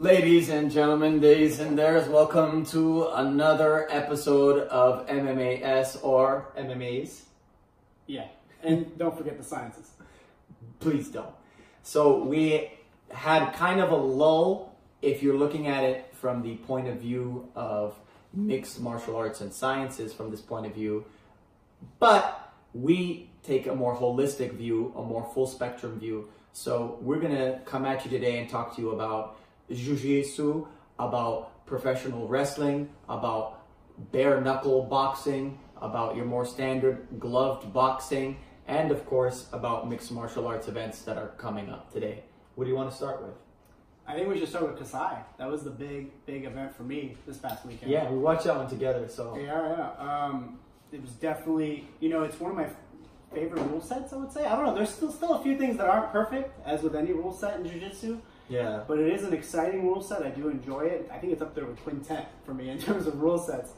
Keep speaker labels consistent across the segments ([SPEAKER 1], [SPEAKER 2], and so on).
[SPEAKER 1] Ladies and gentlemen, days and theirs, welcome to another episode of MMAS or MMAs.
[SPEAKER 2] Yeah, and don't forget the sciences.
[SPEAKER 1] Please don't. So we had kind of a lull if you're looking at it from the point of view of mixed martial arts and sciences from this point of view. But we take a more holistic view, a more full spectrum view. So we're going to come at you today and talk to you about jiu-jitsu, about professional wrestling, about bare knuckle boxing, about your more standard gloved boxing, and of course about mixed martial arts events that are coming up today. What do you want to start with?
[SPEAKER 2] I think we should start with Kasai. That was the big, big event for me this past weekend.
[SPEAKER 1] Yeah, we watched that one together. So
[SPEAKER 2] Yeah, yeah. Um, it was definitely, you know, it's one of my favorite rule sets. I would say. I don't know. There's still still a few things that aren't perfect, as with any rule set in jiu-jitsu.
[SPEAKER 1] Yeah,
[SPEAKER 2] But it is an exciting rule set. I do enjoy it. I think it's up there with Quintet for me in terms of rule sets.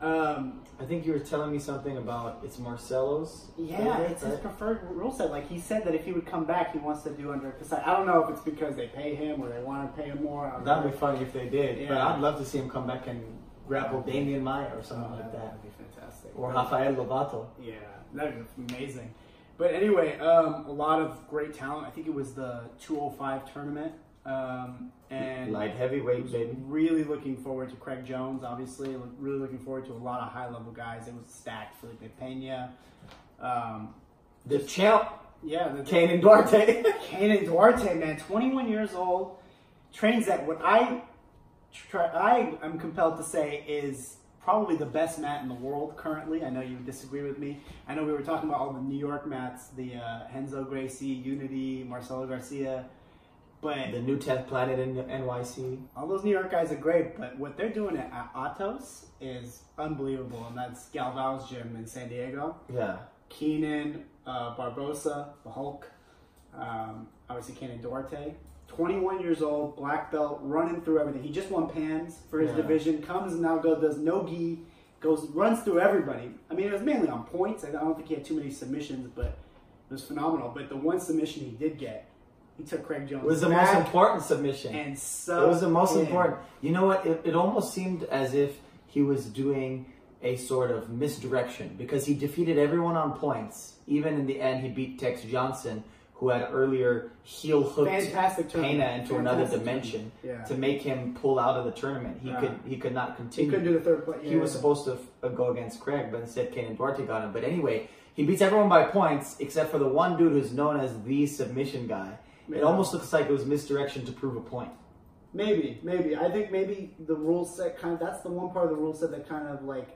[SPEAKER 2] Um,
[SPEAKER 1] I think you were telling me something about it's Marcelo's.
[SPEAKER 2] Yeah,
[SPEAKER 1] favorite,
[SPEAKER 2] it's his
[SPEAKER 1] right?
[SPEAKER 2] preferred rule set. Like he said that if he would come back, he wants to do under Kasai. I don't know if it's because they pay him or they want to pay him more.
[SPEAKER 1] That'd
[SPEAKER 2] know.
[SPEAKER 1] be funny if they did.
[SPEAKER 2] Yeah.
[SPEAKER 1] But I'd love to see him come back and grapple Demian Maia or something
[SPEAKER 2] Oh,
[SPEAKER 1] like that,
[SPEAKER 2] That'd be fantastic.
[SPEAKER 1] or
[SPEAKER 2] But-
[SPEAKER 1] Rafael Lovato.
[SPEAKER 2] Yeah, that'd be amazing. But anyway, um, a lot of great talent. I think it was the 205 tournament. Um, and
[SPEAKER 1] Light heavyweight, baby.
[SPEAKER 2] really looking forward to Craig Jones, obviously. Really looking forward to a lot of high level guys. It was stacked. Felipe Pena. Um,
[SPEAKER 1] The champ,
[SPEAKER 2] yeah, the,
[SPEAKER 1] Kaynan Duarte.
[SPEAKER 2] Kaynan Duarte, man, 21 years old, trains at what I try, I am compelled to say is probably the best mat in the world currently. I know you disagree with me. I know we were talking about all the New York mats, the uh, Henzo Gracie, Unity, Marcelo Garcia, but
[SPEAKER 1] the new 10th planet in NYC.
[SPEAKER 2] all those New York guys are great. But what they're doing at Atos is unbelievable, and that's Galvao's gym in San Diego.
[SPEAKER 1] Yeah.
[SPEAKER 2] Keenan uh, Barbosa, the Hulk, um, obviously Keenan Duarte. 21 years old, black belt, running through everything. He just won Pans for his
[SPEAKER 1] Yeah.
[SPEAKER 2] division. Comes and now goes, does no gi, goes runs through everybody. I mean, it was mainly on points. I don't think he had too many submissions, but it was phenomenal. But the one submission he did get, he took Craig Jones.
[SPEAKER 1] It was the most important submission.
[SPEAKER 2] and so It
[SPEAKER 1] was the most important. You know what? It, it almost seemed as if he was doing a sort of misdirection because he defeated everyone on points. Even in the end, he beat Tex Johnson, who had earlier heel hooked
[SPEAKER 2] Fantastic.
[SPEAKER 1] Pena into another dimension
[SPEAKER 2] tournament.
[SPEAKER 1] to make him pull out of the tournament. He
[SPEAKER 2] Yeah.
[SPEAKER 1] could he could not continue.
[SPEAKER 2] He couldn't do the third play.
[SPEAKER 1] He was supposed to uh, go against Craig, but instead Kaynan Duarte got him. But anyway, he beats everyone by points except for the one dude who's known as the submission guy. It almost looks like it was misdirection to prove a point.
[SPEAKER 2] Maybe, maybe. I think maybe the rule set kind of that's the one part of the rule set that kind of like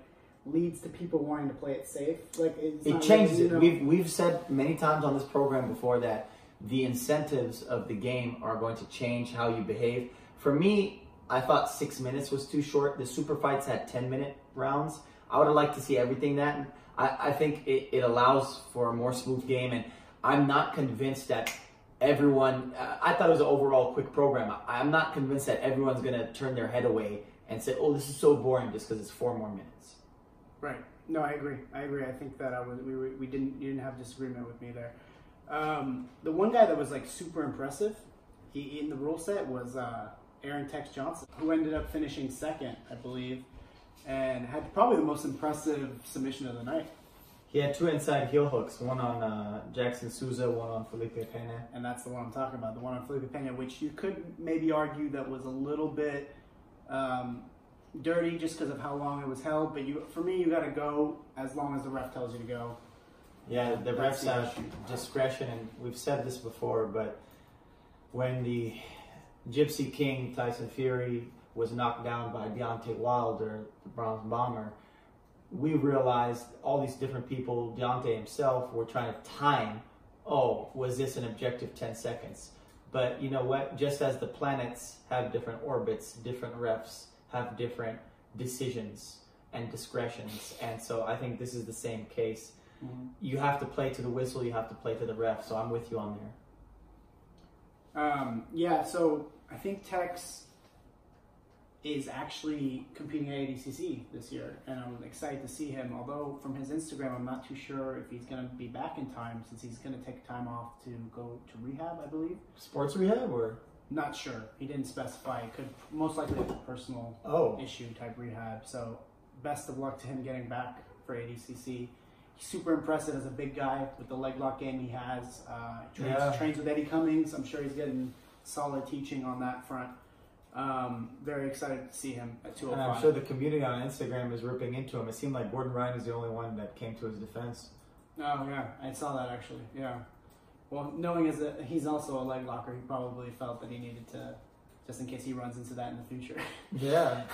[SPEAKER 2] leads to people wanting to play it safe. Like it's
[SPEAKER 1] It changes it.
[SPEAKER 2] know-
[SPEAKER 1] We've we've said many times on this program before that the incentives of the game are going to change how you behave. For me, I thought six minutes was too short. The super fights had ten minute rounds. I would have liked to see everything that. I, I think it, it allows for a more smooth game, and I'm not convinced that everyone. Uh, I thought it was an overall quick program. I, I'm not convinced that everyone's going to turn their head away and say, "Oh, this is so boring," just because it's four more minutes.
[SPEAKER 2] Right. No, I agree. I agree. I think that I was we, we didn't you didn't have disagreement with me there. Um, the one guy that was like super impressive, he in the rule set was uh, Aaron Tex Johnson, who ended up finishing second, I believe, and had probably the most impressive submission of the night.
[SPEAKER 1] He had two inside heel hooks, one on uh, Jackson Sousa, one on Felipe Pena.
[SPEAKER 2] and that's the one I'm talking about, the one on Felipe Pena, which you could maybe argue that was a little bit um, dirty just because of how long it was held. But you, for me, you got to go as long as the ref tells you to go.
[SPEAKER 1] Yeah, the refs have discretion, and we've said this before, but when the Gypsy King Tyson Fury was knocked down by Deontay Wilder, the Bronze Bomber, we realized all these different people, Deontay himself, were trying to time. Oh, was this an objective 10 seconds? But you know what? Just as the planets have different orbits, different refs have different decisions and discretions. And so I think this is the same case. You have to play to the whistle, you have to play to the ref. So I'm with you on there.
[SPEAKER 2] Um, yeah, so I think Tex is actually competing at ADCC this year, and I'm excited to see him. Although from his Instagram, I'm not too sure if he's going to be back in time since he's going to take time off to go to rehab, I believe.
[SPEAKER 1] Sports rehab or
[SPEAKER 2] Not sure. He didn't specify. It could most likely have a personal
[SPEAKER 1] Oh,
[SPEAKER 2] issue type rehab. So best of luck to him getting back for ADCC. He's super impressive as a big guy with the leg lock game he has. Uh, trains,
[SPEAKER 1] Yeah.
[SPEAKER 2] trains with Eddie Cummings. I'm sure he's getting solid teaching on that front. Um, very excited to see him at
[SPEAKER 1] and I'm sure the community on Instagram is ripping into him. It seemed like Gordon Ryan is the only one that came to his defense.
[SPEAKER 2] Oh yeah, I saw that actually. Yeah. Well, knowing as that he's also a leg locker, he probably felt that he needed to, just in case he runs into that in the future.
[SPEAKER 1] Yeah.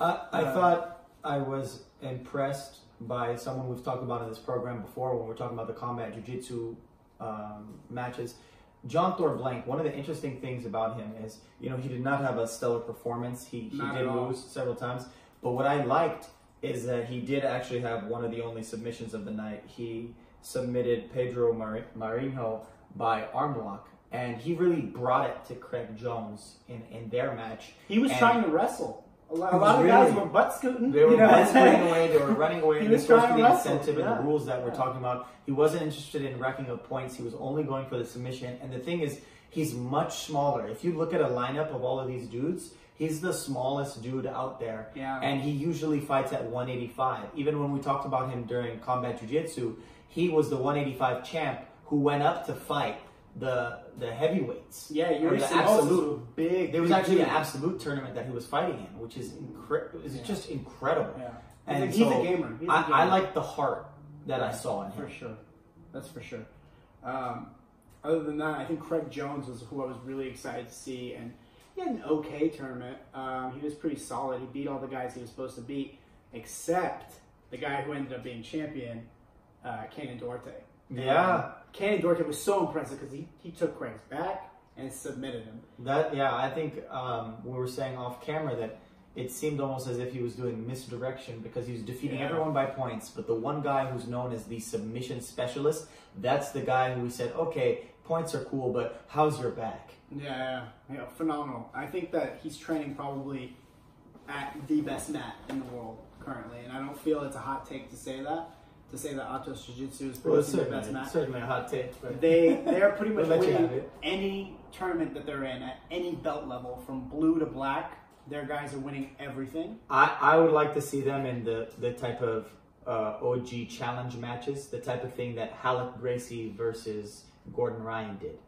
[SPEAKER 1] I, I
[SPEAKER 2] Uh,
[SPEAKER 1] thought I was impressed by someone we've talked about in this program before when we're talking about the combat jiu-jitsu um, matches. John Thor Blank, one of the interesting things about him is, you know, he did not have a stellar performance. He, he
[SPEAKER 2] Not
[SPEAKER 1] did lose several times. But what I liked is that he did actually have one of the only submissions of the night. He submitted Pedro Mar- Marinho by arm lock. And he really brought it to Craig Jones in, in their match.
[SPEAKER 2] He was
[SPEAKER 1] And-
[SPEAKER 2] trying to wrestle. A lot, a lot of guys were butt scooting.
[SPEAKER 1] They were
[SPEAKER 2] you know?
[SPEAKER 1] both running away. They were running away.
[SPEAKER 2] He
[SPEAKER 1] and
[SPEAKER 2] was trying to
[SPEAKER 1] the incentive and the rules that we're
[SPEAKER 2] Yeah.
[SPEAKER 1] talking about. He wasn't interested in racking up points. He was only going for the submission. And the thing is, he's much smaller. If you look at a lineup of all of these dudes, he's the smallest dude out there.
[SPEAKER 2] Yeah.
[SPEAKER 1] And he usually fights at 185. Even when we talked about him during combat jiu-jitsu, he was the 185 champ who went up to fight the the heavyweights.
[SPEAKER 2] Yeah,
[SPEAKER 1] Or
[SPEAKER 2] you're
[SPEAKER 1] the
[SPEAKER 2] absolute big.
[SPEAKER 1] there was
[SPEAKER 2] big
[SPEAKER 1] actually an absolute tournament that he was fighting in, which is incredible. is
[SPEAKER 2] Yeah.
[SPEAKER 1] just incredible.
[SPEAKER 2] Yeah,
[SPEAKER 1] And
[SPEAKER 2] he's,
[SPEAKER 1] so
[SPEAKER 2] a gamer. He's a gamer.
[SPEAKER 1] I like the heart that I saw in him.
[SPEAKER 2] for sure. That's for sure. Um, other than that, I think Craig Jones was who I was really excited to see, and he had an okay tournament. Um, he was pretty solid. He beat all the guys he was supposed to beat, except the guy who ended up being champion, uh, Kaynan Duarte.
[SPEAKER 1] Yeah,
[SPEAKER 2] Kaynan Duarte was so impressive because he, he took Craig's back and submitted him.
[SPEAKER 1] that yeah. I think um, we were saying off camera that it seemed almost as if he was doing misdirection because he was defeating
[SPEAKER 2] Yeah.
[SPEAKER 1] everyone by points, but the one guy who's known as the submission specialist, that's the guy who we said, okay, points are cool, but how's your back?
[SPEAKER 2] Yeah, yeah, yeah, phenomenal. I think that he's training probably at the best mat in the world currently, and I don't feel it's a hot take to say that. To say that Atos Jiu Jitsu is
[SPEAKER 1] Well, it's
[SPEAKER 2] the best
[SPEAKER 1] match.
[SPEAKER 2] mat.
[SPEAKER 1] certainly a hot take, but
[SPEAKER 2] They they are pretty much
[SPEAKER 1] We'll
[SPEAKER 2] winning any tournament that they're in at any belt level, from blue to black. Their guys are winning everything.
[SPEAKER 1] I, I would like to see them in the, the type of uh, OG challenge matches, the type of thing that Halleck Gracie versus Gordon Ryan did.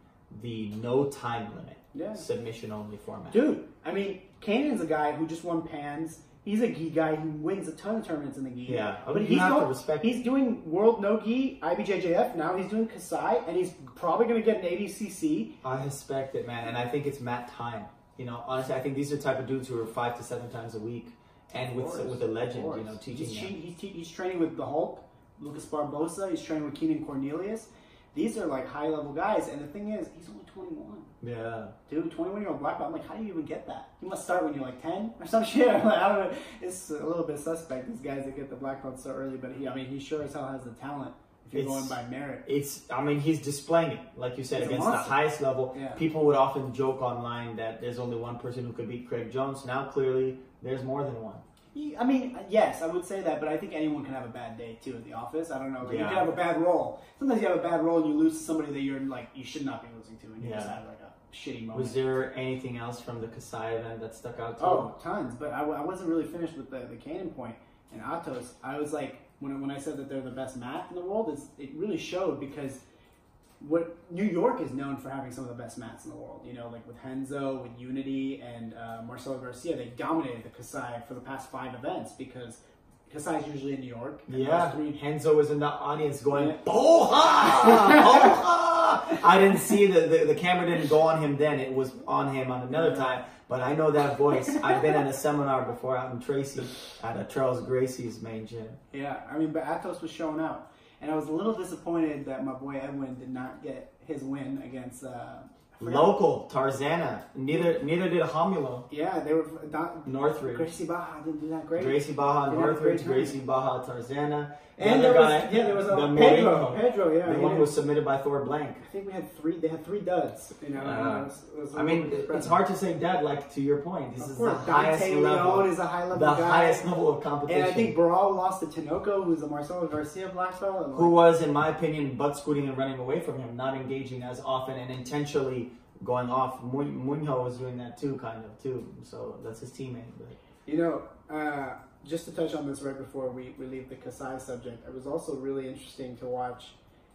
[SPEAKER 1] The no time limit,
[SPEAKER 2] Yeah.
[SPEAKER 1] submission only format.
[SPEAKER 2] Dude, I mean, Kaynan's a guy who just won pans. He's a gi guy who wins a ton of tournaments in the gi.
[SPEAKER 1] Yeah,
[SPEAKER 2] but he's
[SPEAKER 1] have to respect
[SPEAKER 2] He's doing world no gi, IBJJF. Now he's doing Kasai, and he's probably going to get an ADCC.
[SPEAKER 1] I respect it, man, and I think it's Matt Time. You know, honestly, I think these are the type of dudes who are five to seven times a week, and with
[SPEAKER 2] course,
[SPEAKER 1] with a legend, you know, teaching
[SPEAKER 2] He's, he's, he's training with the Hulk, Lucas Barbosa. He's training with Keenan Cornelius. These are like high level guys, and the thing is, he's only 21.
[SPEAKER 1] Yeah,
[SPEAKER 2] Dude, 21 year old black belt. I'm like, how do you even get that? You must start when you're like 10 or some shit. I'm like, I don't know. It's a little bit suspect, these guys that get the black belt so early, but he, I mean, he sure as hell has the talent if you're
[SPEAKER 1] It's-
[SPEAKER 2] going by merit.
[SPEAKER 1] it's. I mean, he's displaying it, like you said,
[SPEAKER 2] a
[SPEAKER 1] against the highest level.
[SPEAKER 2] Yeah.
[SPEAKER 1] People would often joke online that there's only one person who could beat Craig Jones. Now, clearly, there's more than one.
[SPEAKER 2] I mean, yes, I would say that, but I think anyone can have a bad day too at the office. I don't know. Like, You can have a bad roll. Sometimes you have a bad roll and you lose to somebody that you're like, you should not be losing to, and you just have like a shitty moment.
[SPEAKER 1] Was there anything else from the Kasai event that stuck out to
[SPEAKER 2] oh, you? Oh, tons. But I, I wasn't really finished with the, the Cannon point and Atos. I was like, when, when I said that they're the best mat in the world, it's, it really showed because what New York is known for having some of the best mats in the world. You know, like with Henzo, with Unity, and uh, Marcelo Garcia, they dominated the Kasai for the past five events because Kasai is usually in New York.
[SPEAKER 1] Yeah,
[SPEAKER 2] three
[SPEAKER 1] Henzo was in the audience going,
[SPEAKER 2] Yeah.
[SPEAKER 1] Boha! Boha! I didn't see the, the, the camera didn't go on him then. It was on him on another time. But I know that voice. I've been at a seminar before out in Tracy at a Charles Gracie's main gym.
[SPEAKER 2] Yeah, I mean, but Atos was showing out, and I was a little disappointed that my boy Edwin did not get his win against. Uh,
[SPEAKER 1] Local Tarzana. Neither neither did Hamulo.
[SPEAKER 2] Yeah, they were not.
[SPEAKER 1] Northridge.
[SPEAKER 2] Gracie Barra didn't do that great.
[SPEAKER 1] Gracie Barra,
[SPEAKER 2] They had a great
[SPEAKER 1] Northridge. Gracie Barra, Tarzana. The
[SPEAKER 2] and
[SPEAKER 1] other
[SPEAKER 2] there was
[SPEAKER 1] guy,
[SPEAKER 2] yeah, there was a
[SPEAKER 1] the
[SPEAKER 2] Pedro. Pedro, yeah.
[SPEAKER 1] the
[SPEAKER 2] he
[SPEAKER 1] one was submitted by Thor Blank.
[SPEAKER 2] I think we had three. They had three duds. You know,
[SPEAKER 1] Uh,
[SPEAKER 2] it was- it was
[SPEAKER 1] I mean, it's hard to say that. Like to your point, this
[SPEAKER 2] Of
[SPEAKER 1] is
[SPEAKER 2] course,
[SPEAKER 1] the highest
[SPEAKER 2] Dante
[SPEAKER 1] level,
[SPEAKER 2] is a high level
[SPEAKER 1] the
[SPEAKER 2] guy.
[SPEAKER 1] highest level of competition.
[SPEAKER 2] And I think Barral lost to Tinoco, who's a Marcelo Garcia black belt. and,
[SPEAKER 1] who was, in my opinion, butt scooting and running away from him, not engaging as often and intentionally going off. Mu- Munho was doing that too, kind of too. So that's his teammate. But
[SPEAKER 2] You know, uh, just to touch on this right before we, we leave the Kasai subject, it was also really interesting to watch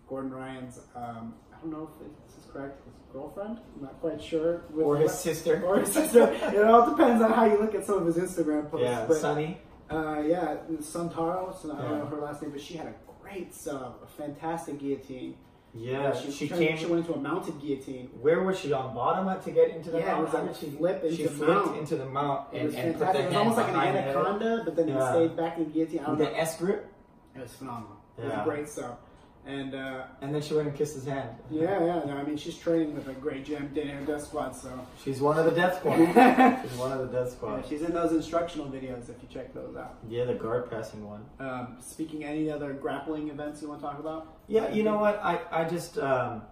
[SPEAKER 2] Gordon Ryan's, um, I don't know if this is correct, his girlfriend? I'm not quite sure.
[SPEAKER 1] or his
[SPEAKER 2] what-
[SPEAKER 1] sister.
[SPEAKER 2] Or his sister. it all depends on how you look at some of his Instagram posts.
[SPEAKER 1] yeah,
[SPEAKER 2] but,
[SPEAKER 1] Sunny.
[SPEAKER 2] uh, yeah, Santaro, so I don't know her last name, but she had a great sub, a fantastic guillotine.
[SPEAKER 1] Yeah,
[SPEAKER 2] she,
[SPEAKER 1] she came.
[SPEAKER 2] She went into a mounted guillotine.
[SPEAKER 1] Where was she on bottom at to get into the
[SPEAKER 2] Yeah, it
[SPEAKER 1] mount?
[SPEAKER 2] was like
[SPEAKER 1] she
[SPEAKER 2] flip into
[SPEAKER 1] She flipped
[SPEAKER 2] mount.
[SPEAKER 1] into the mount
[SPEAKER 2] It
[SPEAKER 1] and,
[SPEAKER 2] was
[SPEAKER 1] and put
[SPEAKER 2] fantastic.
[SPEAKER 1] the
[SPEAKER 2] It was almost like an
[SPEAKER 1] behind it.
[SPEAKER 2] anaconda, but then
[SPEAKER 1] Yeah.
[SPEAKER 2] it stayed back in the guillotine. I don't
[SPEAKER 1] With
[SPEAKER 2] know.
[SPEAKER 1] the S grip,
[SPEAKER 2] It was phenomenal. It was
[SPEAKER 1] Yeah.
[SPEAKER 2] a great sub. And uh,
[SPEAKER 1] and then she went and kissed his hand.
[SPEAKER 2] yeah, yeah, no, I mean, she's training with a great gym, Danaher Death Squad, so.
[SPEAKER 1] She's one of the death squad.
[SPEAKER 2] yeah,
[SPEAKER 1] She's one of the death squad.
[SPEAKER 2] she's in those instructional videos if you check those out.
[SPEAKER 1] Yeah, the guard passing one.
[SPEAKER 2] Um, speaking any other grappling events you want to talk about?
[SPEAKER 1] Yeah, you know what? I, I just um,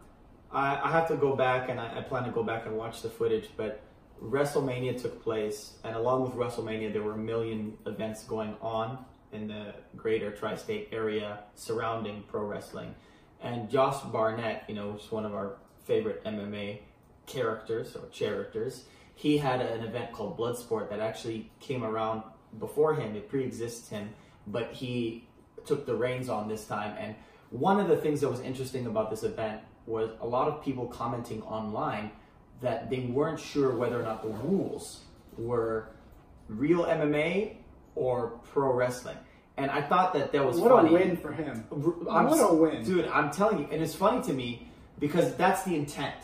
[SPEAKER 1] I, I have to go back and I, I plan to go back and watch the footage. But WrestleMania took place, and along with WrestleMania, there were a million events going on in the greater tri-state area surrounding pro wrestling. And Josh Barnett, you know, who's one of our favorite MMA characters or characters, he had an event called Bloodsport that actually came around before him. It pre-exists him, but he took the reins on this time. And one of the things that was interesting about this event was a lot of people commenting online that they weren't sure whether or not the rules were real MMA or pro wrestling. And I thought that that was
[SPEAKER 2] What
[SPEAKER 1] funny.
[SPEAKER 2] a win for him.
[SPEAKER 1] I'm,
[SPEAKER 2] What a win.
[SPEAKER 1] dude! I'm telling you, and it's funny to me because that's the intent.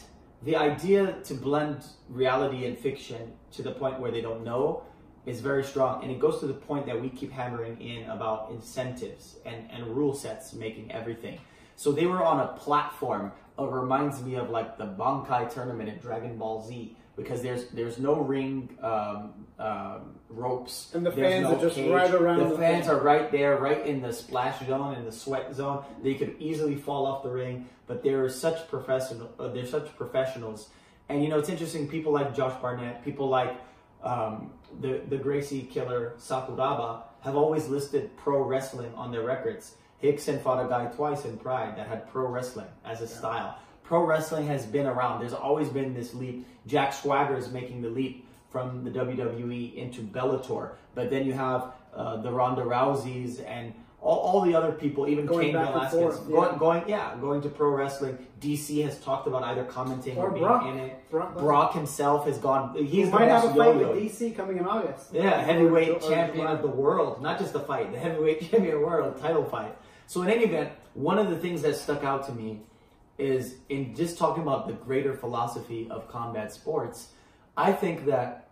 [SPEAKER 1] The idea to blend reality and fiction to the point where they don't know is very strong, and it goes to the point that we keep hammering in about incentives and and rule sets making everything. So they were on a platform. It reminds me of like the Bankai tournament in Dragon Ball Z because there's there's no ring um, um, ropes
[SPEAKER 2] And the
[SPEAKER 1] there's
[SPEAKER 2] fans
[SPEAKER 1] no
[SPEAKER 2] are just
[SPEAKER 1] cage.
[SPEAKER 2] right around
[SPEAKER 1] The
[SPEAKER 2] the
[SPEAKER 1] fans
[SPEAKER 2] thing.
[SPEAKER 1] are right there, right in the splash zone, in the sweat zone. They could easily fall off the ring, but they're such professional. Uh, they're such professionals, and you know it's interesting. People like Josh Barnett, people like um, the the Gracie killer Sakuraba, have always listed pro wrestling on their records. Hickson fought a guy twice in Pride that had pro wrestling as a style. Pro wrestling has been around. There's always been this leap. Jack Swagger is making the leap from the WWE into Bellator. But then you have uh, the Ronda Rouseys and all, all the other people, even
[SPEAKER 2] Going
[SPEAKER 1] Cain Velasquez,
[SPEAKER 2] forth,
[SPEAKER 1] going,
[SPEAKER 2] yeah.
[SPEAKER 1] going, yeah, going to pro wrestling. DC has talked about either commenting or,
[SPEAKER 2] Or
[SPEAKER 1] being
[SPEAKER 2] Brock.
[SPEAKER 1] in it.
[SPEAKER 2] Brock
[SPEAKER 1] Brock, himself has gone.
[SPEAKER 2] He
[SPEAKER 1] He's the
[SPEAKER 2] might have a fight
[SPEAKER 1] yo-yoed.
[SPEAKER 2] with DC coming in August.
[SPEAKER 1] Yeah, heavyweight
[SPEAKER 2] Or-
[SPEAKER 1] champion of the world. Not just the fight, the heavyweight champion of the world title fight. So in any event, one of the things that stuck out to me is in just talking about the greater philosophy of combat sports, I think that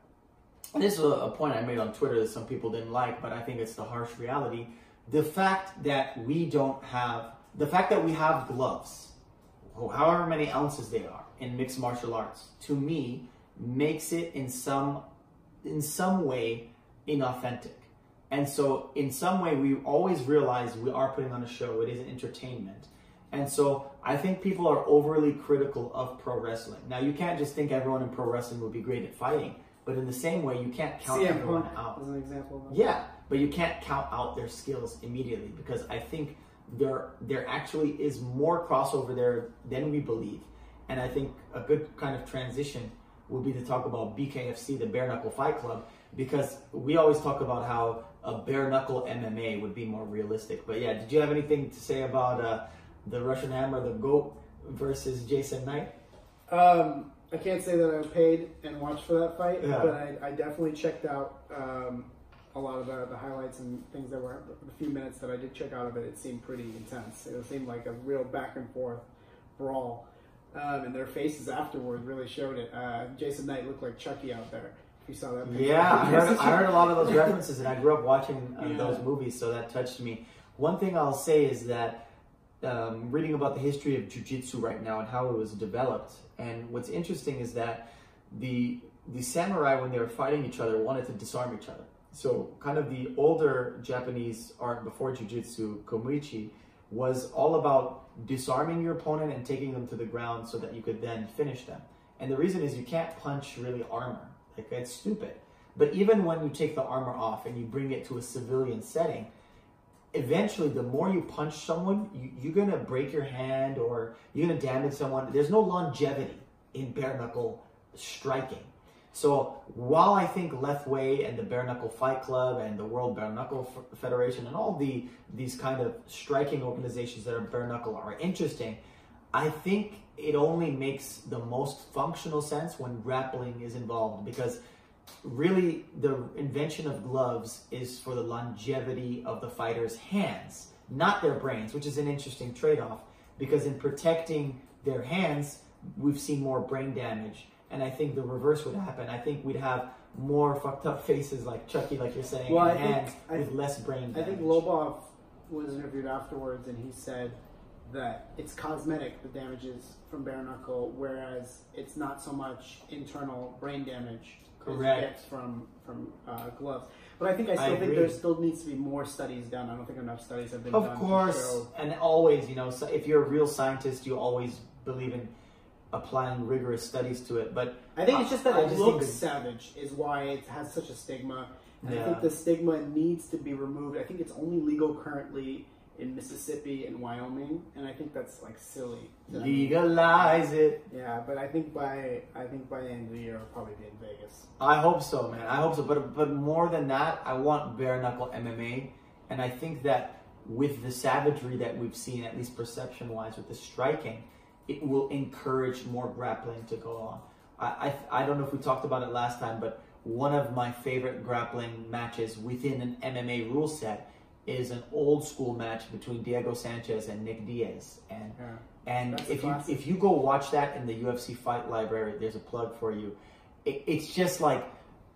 [SPEAKER 1] this is a, a point I made on Twitter that some people didn't like, but I think it's the harsh reality. The fact that we don't have the fact that we have gloves, however many ounces they are in mixed martial arts, to me makes it in some in some way inauthentic. And so, in some way, we always realize we are putting on a show. It is entertainment. And so, I think people are overly critical of pro wrestling. Now, you can't just think everyone in pro wrestling would be great at fighting, but in the same way, you can't count
[SPEAKER 2] CM
[SPEAKER 1] everyone
[SPEAKER 2] Punk
[SPEAKER 1] out.
[SPEAKER 2] as an example. Of.
[SPEAKER 1] Yeah, but you can't count out their skills immediately because I think there there actually is more crossover there than we believe. And I think a good kind of transition would be to talk about BKFC, the Bare Knuckle Fight Club, because we always talk about how a bare knuckle MMA would be more realistic. But yeah, did you have anything to say about uh, the Russian Hammer, the GOAT versus Jason Knight?
[SPEAKER 2] Um, I can't say that I paid and watched for that fight,
[SPEAKER 1] Yeah.
[SPEAKER 2] but I, I definitely checked out um, a lot of the, the highlights and things that were the few minutes that I did check out of it. It seemed pretty intense. It seemed like a real back and forth brawl, um, and their faces afterward really showed it. Uh, Jason Knight looked like Chucky out there. If you saw that, picture.
[SPEAKER 1] Yeah, I heard, I heard a lot of those references, and I grew up watching uh,
[SPEAKER 2] Yeah.
[SPEAKER 1] those movies, so that touched me. One thing I'll say is that um, reading about the history of jujitsu right now and how it was developed, and what's interesting is that the the samurai, when they were fighting each other, wanted to disarm each other. So, kind of the older Japanese art before jujitsu, kumiuchi, was all about disarming your opponent and taking them to the ground so that you could then finish them. And the reason is you can't punch really armor. Like it's stupid. But even when you take the armor off and you bring it to a civilian setting, eventually the more you punch someone, you, you're gonna break your hand or you're gonna damage someone. There's no longevity in bare knuckle striking. So while I think Lethwei and the Bare Knuckle Fight Club and the World Bare Knuckle Federation and all the these kind of striking organizations that are bare knuckle are interesting, I think it only makes the most functional sense when grappling is involved because really the invention of gloves is for the longevity of the fighter's hands, not their brains, which is an interesting trade-off because in protecting their hands, we've seen more brain damage and I think the reverse would happen. I think we'd have more fucked up faces like Chucky, like you're saying,
[SPEAKER 2] Well,
[SPEAKER 1] and
[SPEAKER 2] I think-
[SPEAKER 1] hands
[SPEAKER 2] I-
[SPEAKER 1] with less brain damage.
[SPEAKER 2] I think Lobov was interviewed afterwards, and he said that it's cosmetic the damages from bare knuckle, whereas it's not so much internal brain damage
[SPEAKER 1] Correct.
[SPEAKER 2] from from uh, gloves. But I think I
[SPEAKER 1] I
[SPEAKER 2] still think
[SPEAKER 1] agree.
[SPEAKER 2] there still needs to be more studies done. I don't think enough studies have been done.
[SPEAKER 1] Of
[SPEAKER 2] done.
[SPEAKER 1] course,
[SPEAKER 2] show.
[SPEAKER 1] and always, you know, so if you're a real scientist, you always believe in applying rigorous studies to it. But
[SPEAKER 2] I think it's just that
[SPEAKER 1] I
[SPEAKER 2] it
[SPEAKER 1] just think
[SPEAKER 2] looks
[SPEAKER 1] it's-
[SPEAKER 2] savage, is why it has such a stigma. And I
[SPEAKER 1] Yeah.
[SPEAKER 2] think the stigma needs to be removed. I think it's only legal currently in Mississippi and Wyoming, and I think that's like silly.
[SPEAKER 1] legalize it.
[SPEAKER 2] Yeah, but I think by I think by the end of the year, it'll probably be in Vegas.
[SPEAKER 1] I hope so, man. I hope so. But but more than that, I want bare knuckle MMA, and I think that with the savagery that we've seen, at least perception wise, with the striking, it will encourage more grappling to go on. I, I I don't know if we talked about it last time, but one of my favorite grappling matches within an MMA rule set is an old school match between Diego Sanchez and Nick Diaz, and
[SPEAKER 2] Yeah.
[SPEAKER 1] and
[SPEAKER 2] That's
[SPEAKER 1] if you if you go watch that in the UFC Fight Library, there's a plug for you. It, it's just like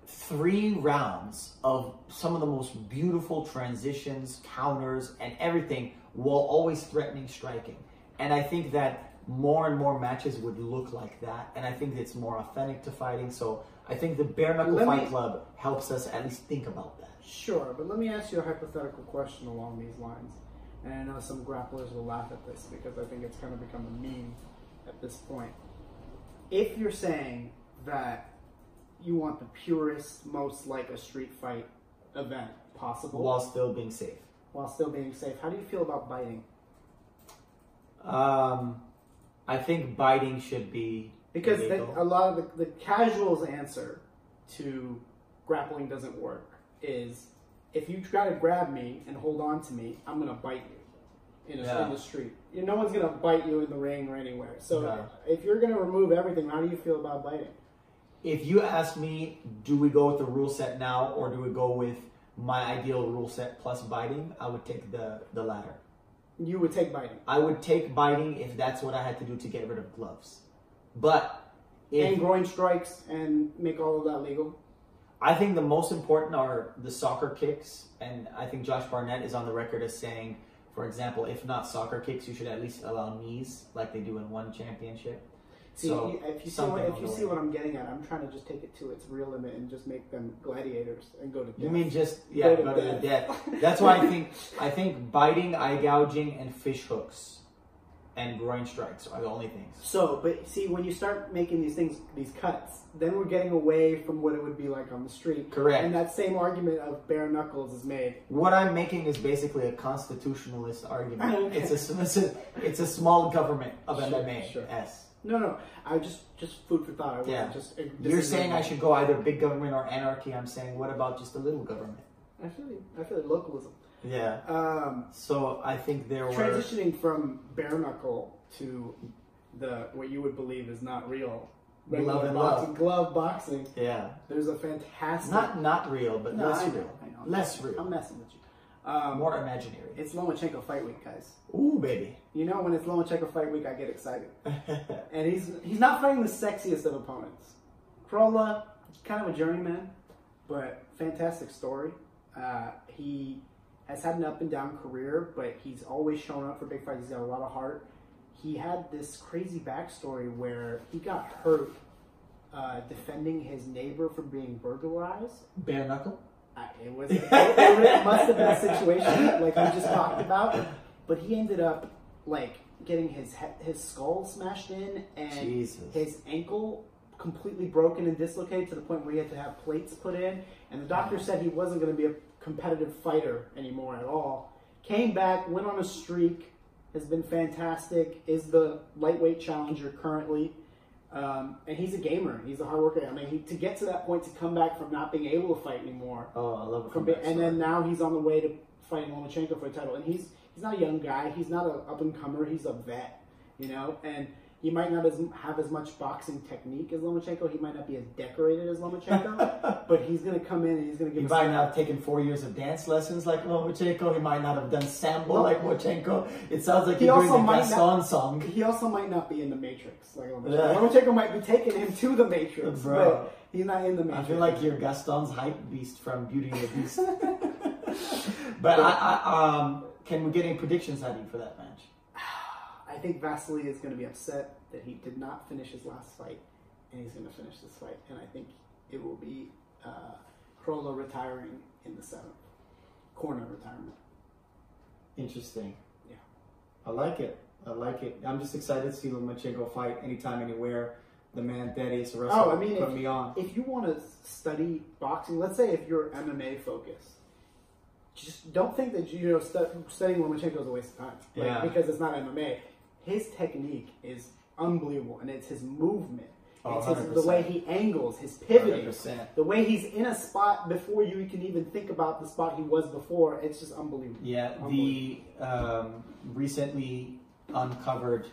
[SPEAKER 1] three rounds of some of the most beautiful transitions, counters, and everything, while always threatening striking. And I think that more and more matches would look like that, and I think it's more authentic to fighting. So I think the Bare Knuckle
[SPEAKER 2] Let
[SPEAKER 1] Fight
[SPEAKER 2] me-
[SPEAKER 1] Club helps us at least think about that.
[SPEAKER 2] Sure, but let me ask you a hypothetical question along these lines. And I know some grapplers will laugh at this because I think it's kind of become a meme at this point. If you're saying that you want the purest, most like a street fight event possible
[SPEAKER 1] While still being safe.
[SPEAKER 2] while still being safe, how do you feel about biting?
[SPEAKER 1] Um, I think biting should be
[SPEAKER 2] Because a lot of the, the casual's answer to grappling doesn't work is if you try to grab me and hold on to me, I'm gonna bite you in, a,
[SPEAKER 1] Yeah.
[SPEAKER 2] in the street. You, no one's gonna bite you in the ring or anywhere. So
[SPEAKER 1] Yeah.
[SPEAKER 2] if you're gonna remove everything, how do you feel about biting?
[SPEAKER 1] If you ask me, do we go with the rule set now or do we go with my ideal rule set plus biting? I would take the, the latter.
[SPEAKER 2] You would take biting
[SPEAKER 1] I would take biting if that's what I had to do to get rid of gloves. But if,
[SPEAKER 2] and groin strikes and make all of that legal.
[SPEAKER 1] I think the most important are the soccer kicks, and I think Josh Barnett is on the record as saying, for example, if not soccer kicks, you should at least allow knees like they do in one championship.
[SPEAKER 2] See,
[SPEAKER 1] So,
[SPEAKER 2] if you see what, if you see what I'm getting at, I'm trying to just take it to its real limit and just make them gladiators and go to death.
[SPEAKER 1] You mean just yeah,
[SPEAKER 2] Go to
[SPEAKER 1] go to the
[SPEAKER 2] death.
[SPEAKER 1] death. That's why I think I think biting, eye gouging, and fish hooks and groin strikes are the only things.
[SPEAKER 2] So, but see, when you start making these things, these cuts, then we're getting away from what it would be like on the street.
[SPEAKER 1] Correct.
[SPEAKER 2] And that same argument of bare knuckles is made.
[SPEAKER 1] What I'm making is basically a constitutionalist argument.
[SPEAKER 2] Okay.
[SPEAKER 1] It's a it's a it's a small government of
[SPEAKER 2] Sure,
[SPEAKER 1] MMA.
[SPEAKER 2] sure.
[SPEAKER 1] Yes.
[SPEAKER 2] No, no, I just just food for thought. I
[SPEAKER 1] Yeah.
[SPEAKER 2] just. uh,
[SPEAKER 1] You're saying I should go either big government or anarchy. I'm saying what about just a little government?
[SPEAKER 2] I feel. I feel like localism.
[SPEAKER 1] Yeah.
[SPEAKER 2] Um,
[SPEAKER 1] So I think there were
[SPEAKER 2] transitioning from bare knuckle to the what you would believe is not real.
[SPEAKER 1] Glove and
[SPEAKER 2] boxing, glove boxing.
[SPEAKER 1] yeah
[SPEAKER 2] There's a fantastic.
[SPEAKER 1] not not real but
[SPEAKER 2] No,
[SPEAKER 1] less
[SPEAKER 2] I know,
[SPEAKER 1] real
[SPEAKER 2] I know.
[SPEAKER 1] less
[SPEAKER 2] I'm
[SPEAKER 1] real
[SPEAKER 2] messing with you. Um,
[SPEAKER 1] more imaginary.
[SPEAKER 2] It's Lomachenko fight week, guys.
[SPEAKER 1] Ooh baby.
[SPEAKER 2] You know when it's Lomachenko fight week, I get excited. And he's he's not fighting the sexiest of opponents. Crolla, kind of a journeyman, but fantastic story. Uh, he has had an up and down career, but he's always shown up for big fights. He's got a lot of heart. He had this crazy backstory where he got hurt uh, defending his neighbor from being burglarized.
[SPEAKER 1] Bare knuckle.
[SPEAKER 2] Uh, it was it, it must have been a situation like we just talked about, but he ended up like getting his he- his skull smashed in and
[SPEAKER 1] Jesus.
[SPEAKER 2] his ankle completely broken and dislocated to the point where he had to have plates put in. And the doctor said he wasn't going to be a competitive fighter anymore at all. Came back, went on a streak, has been fantastic. Is the lightweight challenger currently. Um, and he's a gamer. He's a hard worker. I mean, he, to get to that point, to come back from not being able to fight anymore,
[SPEAKER 1] Oh, I love it.
[SPEAKER 2] from, and then now he's on the way to fighting Lomachenko for a title. And he's he's not a young guy. He's not an up and comer. He's a vet, you know. And he might not as, have as much boxing technique as Lomachenko. He might not be as decorated as Lomachenko, but he's going to come in and he's going to give.
[SPEAKER 1] He
[SPEAKER 2] might
[SPEAKER 1] not have taken four years of dance lessons like Lomachenko. He might not have done sambo like Lomachenko. It sounds like
[SPEAKER 2] He
[SPEAKER 1] you're doing
[SPEAKER 2] also
[SPEAKER 1] the
[SPEAKER 2] might
[SPEAKER 1] Gaston
[SPEAKER 2] not-
[SPEAKER 1] song.
[SPEAKER 2] He also might not be in the Matrix like Lomachenko.
[SPEAKER 1] Yeah.
[SPEAKER 2] Lomachenko might be taking him to the Matrix,
[SPEAKER 1] Bro.
[SPEAKER 2] but he's not in the Matrix.
[SPEAKER 1] I feel like you're Gaston's hype beast from Beauty and the Beast. but I, I, um, can we get any predictions out of you for that match?
[SPEAKER 2] I think Vasily is going to be upset that he did not finish his last fight, and he's going to finish this fight. And I think it will be uh, Crolla retiring in the seventh, corner retirement.
[SPEAKER 1] Interesting.
[SPEAKER 2] Yeah.
[SPEAKER 1] I like it. I like it. I'm just excited to see Lomachenko fight anytime, anywhere. The man Thaddeus Russell
[SPEAKER 2] Oh, I mean,
[SPEAKER 1] put
[SPEAKER 2] if-
[SPEAKER 1] me on.
[SPEAKER 2] If you want to study boxing, let's say if you're MMA focused, just don't think that you know stu- studying Lomachenko is a waste of time. Like,
[SPEAKER 1] Yeah.
[SPEAKER 2] Because it's not MMA. His technique is unbelievable, and it's his movement.
[SPEAKER 1] Oh,
[SPEAKER 2] it's his, the way he angles, his pivoting.
[SPEAKER 1] 100%.
[SPEAKER 2] The way he's in a spot before you can even think about the spot he was before, it's just unbelievable.
[SPEAKER 1] Yeah, the um, recently uncovered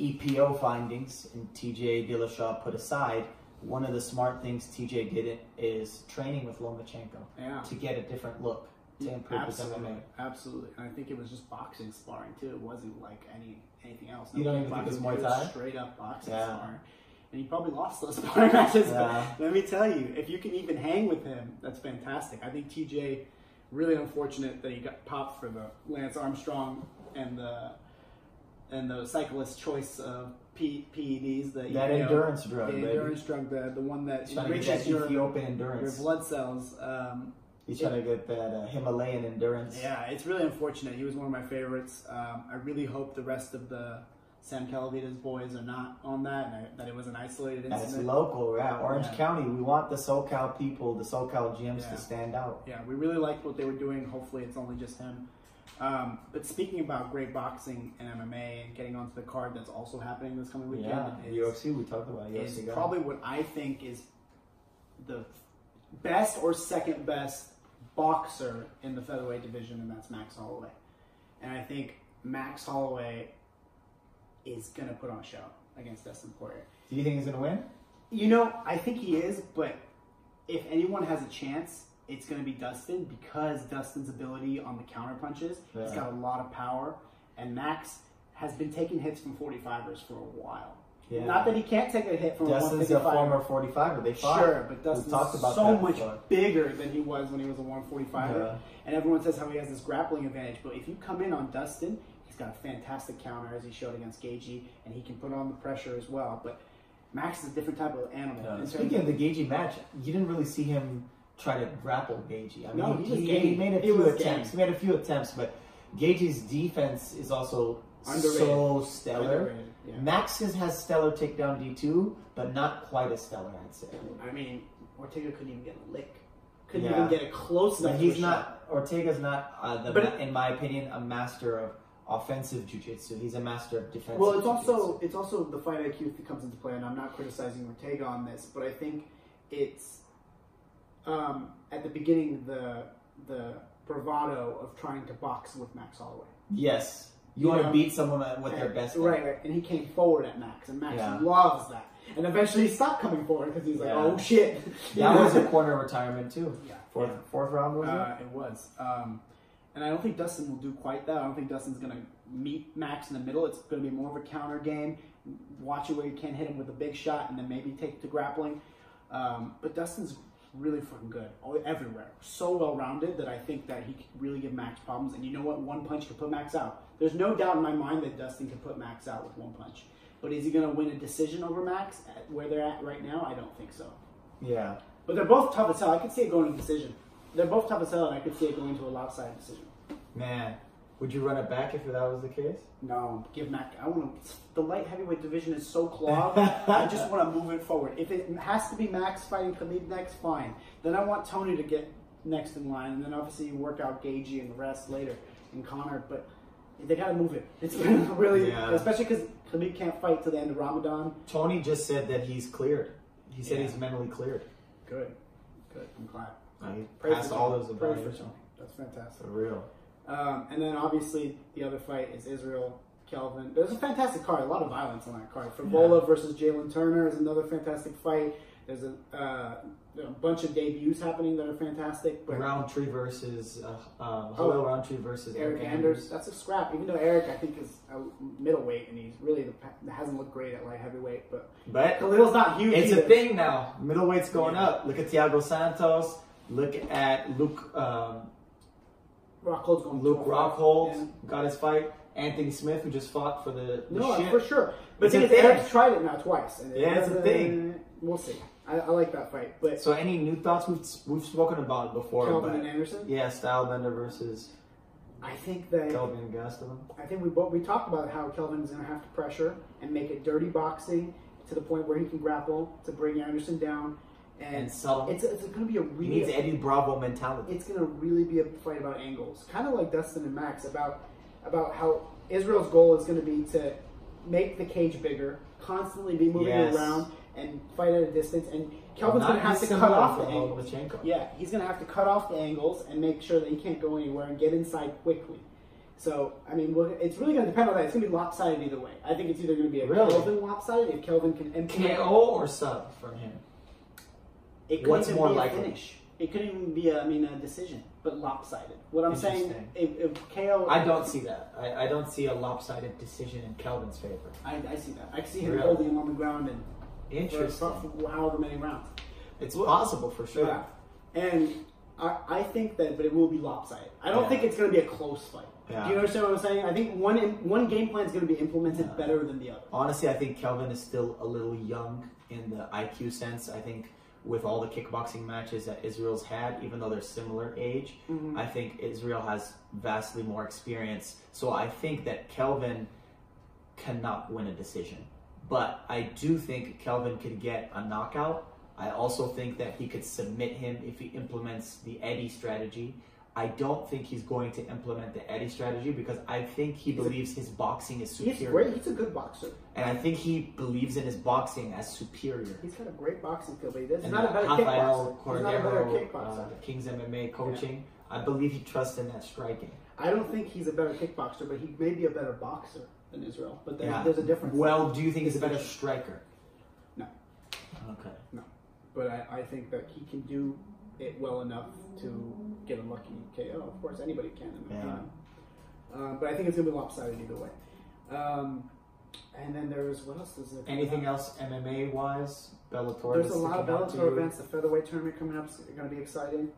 [SPEAKER 1] EPO findings and TJ Dillashaw put aside, one of the smart things TJ did it is training with Lomachenko
[SPEAKER 2] Yeah.
[SPEAKER 1] to get a different look to improve his
[SPEAKER 2] Absolutely,
[SPEAKER 1] MMA.
[SPEAKER 2] absolutely. And I think it was just boxing sparring too. It wasn't like any anything else.
[SPEAKER 1] You don't even think it was Muay Thai?
[SPEAKER 2] Straight up boxing
[SPEAKER 1] Yeah.
[SPEAKER 2] sparring. And he probably lost those sparring matches.
[SPEAKER 1] Yeah.
[SPEAKER 2] But let me tell you, if you can even hang with him, that's fantastic. I think TJ really unfortunate that he got popped for the Lance Armstrong and the and the cyclist choice of P, PEDs. The
[SPEAKER 1] That
[SPEAKER 2] you know,
[SPEAKER 1] endurance drug,
[SPEAKER 2] the
[SPEAKER 1] baby.
[SPEAKER 2] endurance drug, the the one that enriches your,
[SPEAKER 1] Ethiopian
[SPEAKER 2] your blood cells. Um,
[SPEAKER 1] He's trying to get that uh, Himalayan endurance.
[SPEAKER 2] yeah, it's really unfortunate. He was one of my favorites. Um, I really hope the rest of the Sam Calavitta's boys are not on that, and I, that it was an isolated
[SPEAKER 1] And it's
[SPEAKER 2] incident.
[SPEAKER 1] local, yeah. Orange
[SPEAKER 2] Yeah.
[SPEAKER 1] County. We want the SoCal people, the SoCal gyms
[SPEAKER 2] Yeah.
[SPEAKER 1] to stand out.
[SPEAKER 2] Yeah, we really liked what they were doing. Hopefully, it's only just him. Um, but speaking about great boxing and MMA and getting onto the card that's also happening this coming weekend
[SPEAKER 1] Yeah,
[SPEAKER 2] is,
[SPEAKER 1] UFC. We talked about
[SPEAKER 2] is
[SPEAKER 1] UFC. guy.
[SPEAKER 2] probably what I think is the best or second best boxer in the featherweight division, and that's Max Holloway. And I think Max Holloway is going to put on a show against Dustin Poirier.
[SPEAKER 1] Do you think he's gonna win?
[SPEAKER 2] You know, I think he is, but if anyone has a chance, it's going to be Dustin because Dustin's ability on the counter punches, He's got a lot of power, and Max has been taking hits from 45ers for a while.
[SPEAKER 1] Yeah.
[SPEAKER 2] Not that he can't take a hit from a
[SPEAKER 1] Dustin's a
[SPEAKER 2] 155.
[SPEAKER 1] former 45er. They fought.
[SPEAKER 2] Sure, but Dustin's
[SPEAKER 1] talked about
[SPEAKER 2] so much
[SPEAKER 1] before.
[SPEAKER 2] bigger than he was when he was a 145er.
[SPEAKER 1] Yeah.
[SPEAKER 2] And everyone says how he has this grappling advantage. But if you come in on Dustin, he's got a fantastic counter as he showed against Gaethje, and he can put on the pressure as well. But Max is a different type of animal. Terms
[SPEAKER 1] speaking of the Gaethje match, you didn't really see him try to grapple Gaethje. I mean,
[SPEAKER 2] No,
[SPEAKER 1] he,
[SPEAKER 2] he
[SPEAKER 1] he, made a few attempts.
[SPEAKER 2] game.
[SPEAKER 1] He made a few attempts, but Gaethje's defense is also
[SPEAKER 2] Underrated.
[SPEAKER 1] so stellar.
[SPEAKER 2] Underrated, yeah.
[SPEAKER 1] Max has, has stellar takedown D2, but not quite as stellar, I'd say.
[SPEAKER 2] I mean, Ortega couldn't even get a lick. Couldn't
[SPEAKER 1] Yeah.
[SPEAKER 2] even get a close enough.
[SPEAKER 1] He's
[SPEAKER 2] a
[SPEAKER 1] not. Ortega's not, uh, the,
[SPEAKER 2] But-
[SPEAKER 1] in my opinion, a master of offensive jiu-jitsu. He's a master of defensive.
[SPEAKER 2] Well, it's
[SPEAKER 1] jiu-jitsu.
[SPEAKER 2] also it's also the fight IQ that comes into play, and I'm not criticizing Ortega on this, but I think it's um, at the beginning the the bravado of trying to box with Max Holloway.
[SPEAKER 1] yes. You,
[SPEAKER 2] You
[SPEAKER 1] want
[SPEAKER 2] know,
[SPEAKER 1] to beat someone with what their best.
[SPEAKER 2] right, right, and he came forward at Max, and Max
[SPEAKER 1] Yeah.
[SPEAKER 2] loves that. And eventually he stopped coming forward because he's like,
[SPEAKER 1] Yeah.
[SPEAKER 2] "Oh shit!" You
[SPEAKER 1] That was a corner retirement too.
[SPEAKER 2] Yeah.
[SPEAKER 1] Fourth,
[SPEAKER 2] Yeah.
[SPEAKER 1] fourth round was it?
[SPEAKER 2] Uh, it was. Um, and I don't think Dustin will do quite that. I don't think Dustin's going to meet Max in the middle. It's going to be more of a counter game. Watch it where you can't hit him with a big shot and then maybe take to grappling. Um, but Dustin's really fucking good everywhere. So well rounded that I think that he could really give Max problems. And you know what? One punch could put Max out. There's no doubt in my mind that Dustin can put Max out with one punch. But is he going to win a decision over Max at where they're at right now? I don't think so.
[SPEAKER 1] Yeah.
[SPEAKER 2] But they're both tough as hell. I could see it going to decision. They're both tough as hell, and I could see it going to a lopsided decision.
[SPEAKER 1] Man, would you run it back if that was the case?
[SPEAKER 2] No, give Mac. I want to. The light heavyweight division is so clogged. I just want to move it forward. If it has to be Max fighting Khabib next, fine. Then I want Tony to get next in line, and then obviously you work out Gaethje and the rest later, and Conor. But they got to move it. It's really,
[SPEAKER 1] Yeah.
[SPEAKER 2] especially because Khabib can't fight till the end of Ramadan.
[SPEAKER 1] Tony just said that he's cleared. He said
[SPEAKER 2] Yeah.
[SPEAKER 1] he's mentally cleared.
[SPEAKER 2] Good, good. I'm glad.
[SPEAKER 1] He
[SPEAKER 2] Pray
[SPEAKER 1] passed
[SPEAKER 2] for
[SPEAKER 1] all those
[SPEAKER 2] Pray for. Tony. That's fantastic.
[SPEAKER 1] For real.
[SPEAKER 2] Um, and then obviously the other fight is Israel Kelvin. There's a fantastic card, a lot of violence on that card. Frevola versus Jalin Turner is another fantastic fight. There's a, uh, a bunch of debuts happening that are fantastic. But
[SPEAKER 1] Rountree versus uh, um,
[SPEAKER 2] Oh.
[SPEAKER 1] Rountree versus
[SPEAKER 2] Eric Anders, that's a scrap. Even though Eric, I think, is a middleweight and he's really the, hasn't looked great at light heavyweight, but
[SPEAKER 1] But
[SPEAKER 2] Khalil's not huge.
[SPEAKER 1] it's
[SPEAKER 2] either.
[SPEAKER 1] a thing now. Middleweight's going
[SPEAKER 2] Yeah.
[SPEAKER 1] up. Look at Thiago Santos. Look at Luke um,
[SPEAKER 2] Rockhold's going.
[SPEAKER 1] Luke Rockhold
[SPEAKER 2] Yeah.
[SPEAKER 1] got his fight. Anthony Smith, who just fought for the, the
[SPEAKER 2] No,
[SPEAKER 1] shit.
[SPEAKER 2] for sure. But
[SPEAKER 1] It's
[SPEAKER 2] the
[SPEAKER 1] a
[SPEAKER 2] thing is,
[SPEAKER 1] thing.
[SPEAKER 2] Eric's tried it now twice. And
[SPEAKER 1] Yeah, it's a thing.
[SPEAKER 2] We'll see. I, I like that fight, but
[SPEAKER 1] So, any new thoughts? We've we've spoken about before.
[SPEAKER 2] Kelvin and Anderson.
[SPEAKER 1] yeah, Stylebender versus
[SPEAKER 2] I think that
[SPEAKER 1] Kelvin Gastelum.
[SPEAKER 2] I think we we talked about how Kelvin is going to have to pressure and make it dirty boxing to the point where he can grapple to bring Anderson down, and,
[SPEAKER 1] And subtle.
[SPEAKER 2] it's it's going to be a
[SPEAKER 1] He
[SPEAKER 2] really
[SPEAKER 1] needs Eddie Bravo mentality.
[SPEAKER 2] it's going to really be a fight about angles, kind of like Dustin and Max about about how Israel's goal is going to be to make the cage bigger, constantly be moving
[SPEAKER 1] Yes.
[SPEAKER 2] around and fight at a distance, and Kelvin's going to have to cut off the angles.
[SPEAKER 1] Lomachenko.
[SPEAKER 2] Yeah, he's going to have to cut off the angles and make sure that he can't go anywhere and get inside quickly. So, I mean, it's really going to depend on that. It's going to be lopsided either way. I think it's either going to be a
[SPEAKER 1] Really?
[SPEAKER 2] Kelvin lopsided if Kelvin can implement.
[SPEAKER 1] KO or sub from him.
[SPEAKER 2] It could
[SPEAKER 1] What's
[SPEAKER 2] even
[SPEAKER 1] more
[SPEAKER 2] be
[SPEAKER 1] likely?
[SPEAKER 2] a finish. It could even be, a, I mean, a decision, but lopsided. What I'm saying, if, if KO,
[SPEAKER 1] I don't see that. I, I don't see a lopsided decision in Kelvin's favor.
[SPEAKER 2] I, I see that. I see him
[SPEAKER 1] Really?
[SPEAKER 2] holding him on the ground and
[SPEAKER 1] Interesting.
[SPEAKER 2] for, for however many rounds.
[SPEAKER 1] It's possible for sure.
[SPEAKER 2] Yeah. And I, I think that, but it will be lopsided. I don't
[SPEAKER 1] Yeah.
[SPEAKER 2] think it's going to be a close fight.
[SPEAKER 1] Yeah.
[SPEAKER 2] Do you understand what I'm saying? I think one one game plan is going to be implemented
[SPEAKER 1] Yeah.
[SPEAKER 2] better than the other.
[SPEAKER 1] Honestly, I think Kelvin is still a little young in the IQ sense. I think with all the kickboxing matches that Israel's had, even though they're similar age,
[SPEAKER 2] Mm-hmm.
[SPEAKER 1] I think Israel has vastly more experience. So I think that Kelvin cannot win a decision. But I do think Kelvin could get a knockout. I also think that he could submit him if he implements the Eddie strategy. I don't think he's going to implement the Eddie strategy because I think he
[SPEAKER 2] He's a-
[SPEAKER 1] believes his boxing is
[SPEAKER 2] He's
[SPEAKER 1] superior.
[SPEAKER 2] great. He's a good boxer.
[SPEAKER 1] And I think he believes in his boxing as superior.
[SPEAKER 2] He's got a great boxing skill, but he he's not a better
[SPEAKER 1] Rafael
[SPEAKER 2] kickboxer. He's not a better kickboxer.
[SPEAKER 1] uh, King's MMA coaching, I believe he trusts in that striking.
[SPEAKER 2] I don't think he's a better kickboxer, but he may be a better boxer than Israel. But there's,
[SPEAKER 1] Yeah.
[SPEAKER 2] there's a difference.
[SPEAKER 1] Well, do you think he's a better striker?
[SPEAKER 2] No.
[SPEAKER 1] Okay. No.
[SPEAKER 2] But I, I think that he can do it well enough to get a lucky KO. Of course, anybody can. In my
[SPEAKER 1] Yeah.
[SPEAKER 2] opinion. Um, but I think it's gonna be lopsided either way. Um, and then there's what else is there? coming
[SPEAKER 1] Anything
[SPEAKER 2] up?
[SPEAKER 1] else MMA wise? Bellator.
[SPEAKER 2] There's
[SPEAKER 1] that's
[SPEAKER 2] a lot of
[SPEAKER 1] sticking out to
[SPEAKER 2] Bellator
[SPEAKER 1] you?
[SPEAKER 2] events. The featherweight tournament coming up is going to be exciting.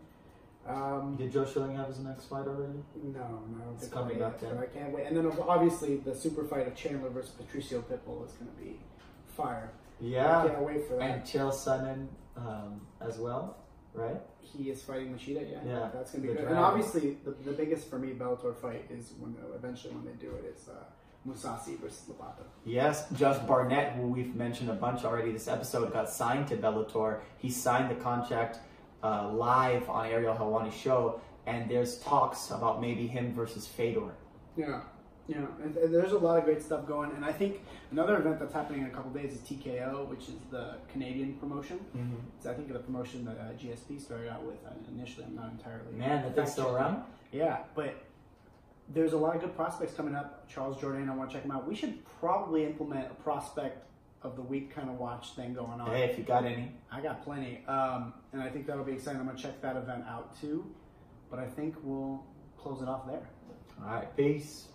[SPEAKER 2] Um,
[SPEAKER 1] Did Joe Schilling have his next fight already?
[SPEAKER 2] no, no, I
[SPEAKER 1] It's coming
[SPEAKER 2] I
[SPEAKER 1] up
[SPEAKER 2] but I can't wait. And then obviously the super fight of Chandler versus Patricio Pitbull is going to be fire. I
[SPEAKER 1] Yeah.
[SPEAKER 2] can't wait for that.
[SPEAKER 1] And Chael Sonnen um, as well, right?
[SPEAKER 2] He is fighting Machida, yeah.
[SPEAKER 1] Yeah,
[SPEAKER 2] that's gonna be
[SPEAKER 1] the
[SPEAKER 2] good.
[SPEAKER 1] dragon.
[SPEAKER 2] And obviously, the, the biggest for me Bellator fight is when eventually when they do it is uh, Mousasi versus Lovato.
[SPEAKER 1] Yes, Josh Barnett, who we've mentioned a bunch already this episode, got signed to Bellator. He signed the contract uh, live on Ariel Helwani's show, and there's talks about maybe him versus Fedor.
[SPEAKER 2] Yeah, yeah. There's a lot of great stuff going. And I think another event that's happening in a couple days is TKO, which is the Canadian promotion.
[SPEAKER 1] Mm-hmm.
[SPEAKER 2] It's I think the promotion that uh, GSP started out with. Uh, initially, I'm not entirely
[SPEAKER 1] Man, that thing's still around?
[SPEAKER 2] Yeah, but there's a lot of good prospects coming up. Charles Jordan, I want to check him out. We should probably implement a prospect of the week kind of watch thing going on.
[SPEAKER 1] Hey, if you got any.
[SPEAKER 2] I got plenty, um, and I think that'll be exciting. I'm gonna check that event out too. But I think we'll close it off there.
[SPEAKER 1] All right, peace.